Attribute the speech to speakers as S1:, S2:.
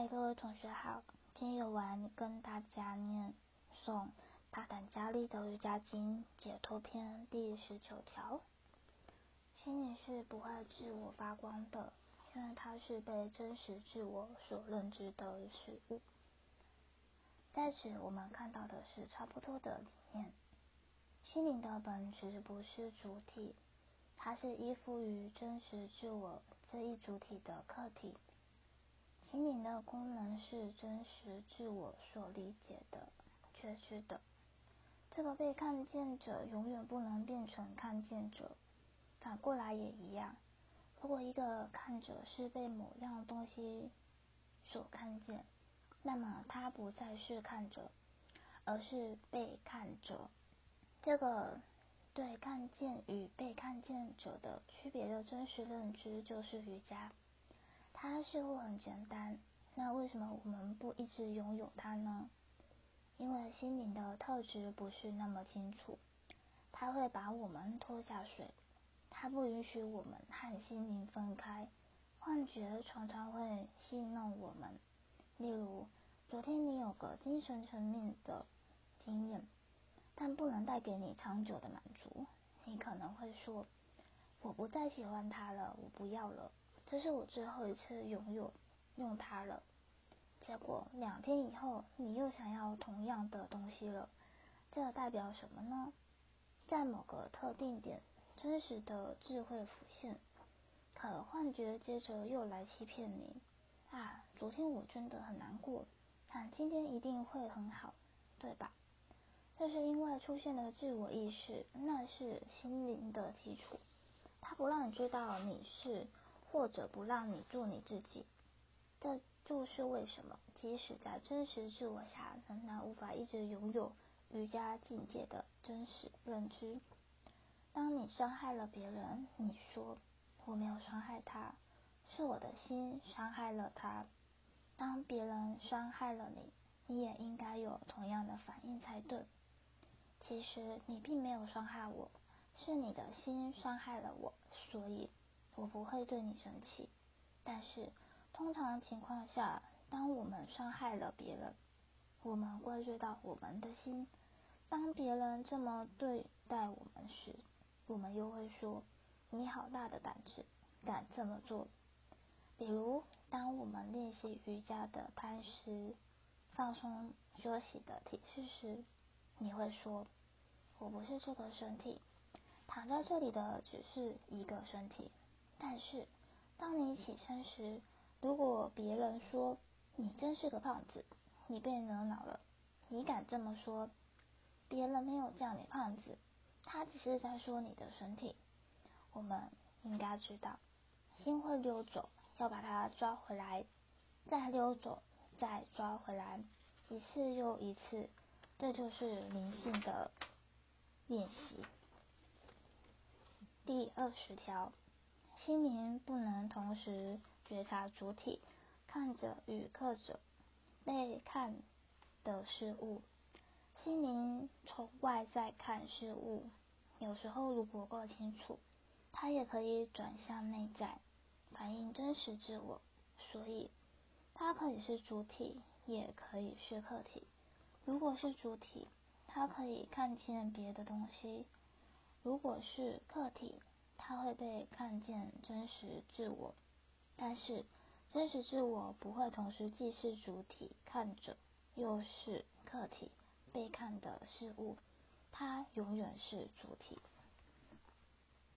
S1: 嗨，各位同学好，今天有完跟大家念诵巴坦加利的瑜伽经解脱篇第十九条。心灵是不会自我发光的，因为它是被真实自我所认知的事物。在此，我们看到的是差不多的理念。心灵的本质不是主体，它是依附于真实自我这一主体的客体。心灵的功能是真实自我所理解的、觉知的。这个被看见者永远不能变成看见者，反过来也一样。如果一个看者是被某样东西所看见，那么他不再是看者，而是被看者。这个对看见与被看见者的区别的真实认知，就是瑜伽。它似乎很简单，那为什么我们不一直拥有它呢？因为心灵的特质不是那么清楚，它会把我们拖下水，它不允许我们和心灵分开。幻觉常常会戏弄我们，例如昨天你有个精神层面的经验，但不能带给你长久的满足。你可能会说：“我不再喜欢它了，我不要了。”这是我最后一次拥有用它了。结果两天以后，你又想要同样的东西了。这代表什么呢？在某个特定点，真实的智慧浮现，可幻觉接着又来欺骗你。啊，昨天我真的很难过，但今天一定会很好，对吧？这是因为出现了自我意识，那是心灵的基础，它不让你知道你是。或者不让你做你自己，这就是为什么，即使在真实自我下，仍然无法一直拥有瑜伽境界的真实认知。当你伤害了别人，你说我没有伤害他，是我的心伤害了他。当别人伤害了你，你也应该有同样的反应才对。其实你并没有伤害我，是你的心伤害了我，所以。我不会对你生气，但是通常情况下，当我们伤害了别人，我们怪罪到我们的心。当别人这么对待我们时，我们又会说：“你好大的胆子，敢这么做。”比如，当我们练习瑜伽的贪食、放松、休息的体式时，你会说：“我不是这个身体，躺在这里的只是一个身体。”但是，当你起身时，如果别人说你真是个胖子，你被惹恼了，你敢这么说？别人没有叫你胖子，他只是在说你的身体。我们应该知道，心会溜走，要把它抓回来，再溜走，再抓回来，一次又一次，这就是灵性的练习。第二十条。心灵不能同时觉察主体、看着与客者、被看的事物。心灵从外在看事物，有时候如果够清楚，它也可以转向内在，反映真实自我。所以，它可以是主体，也可以是客体。如果是主体，它可以看见别的东西；如果是客体，他会被看见真实自我，但是真实自我不会同时既是主体看着，又是客体被看的事物，它永远是主体。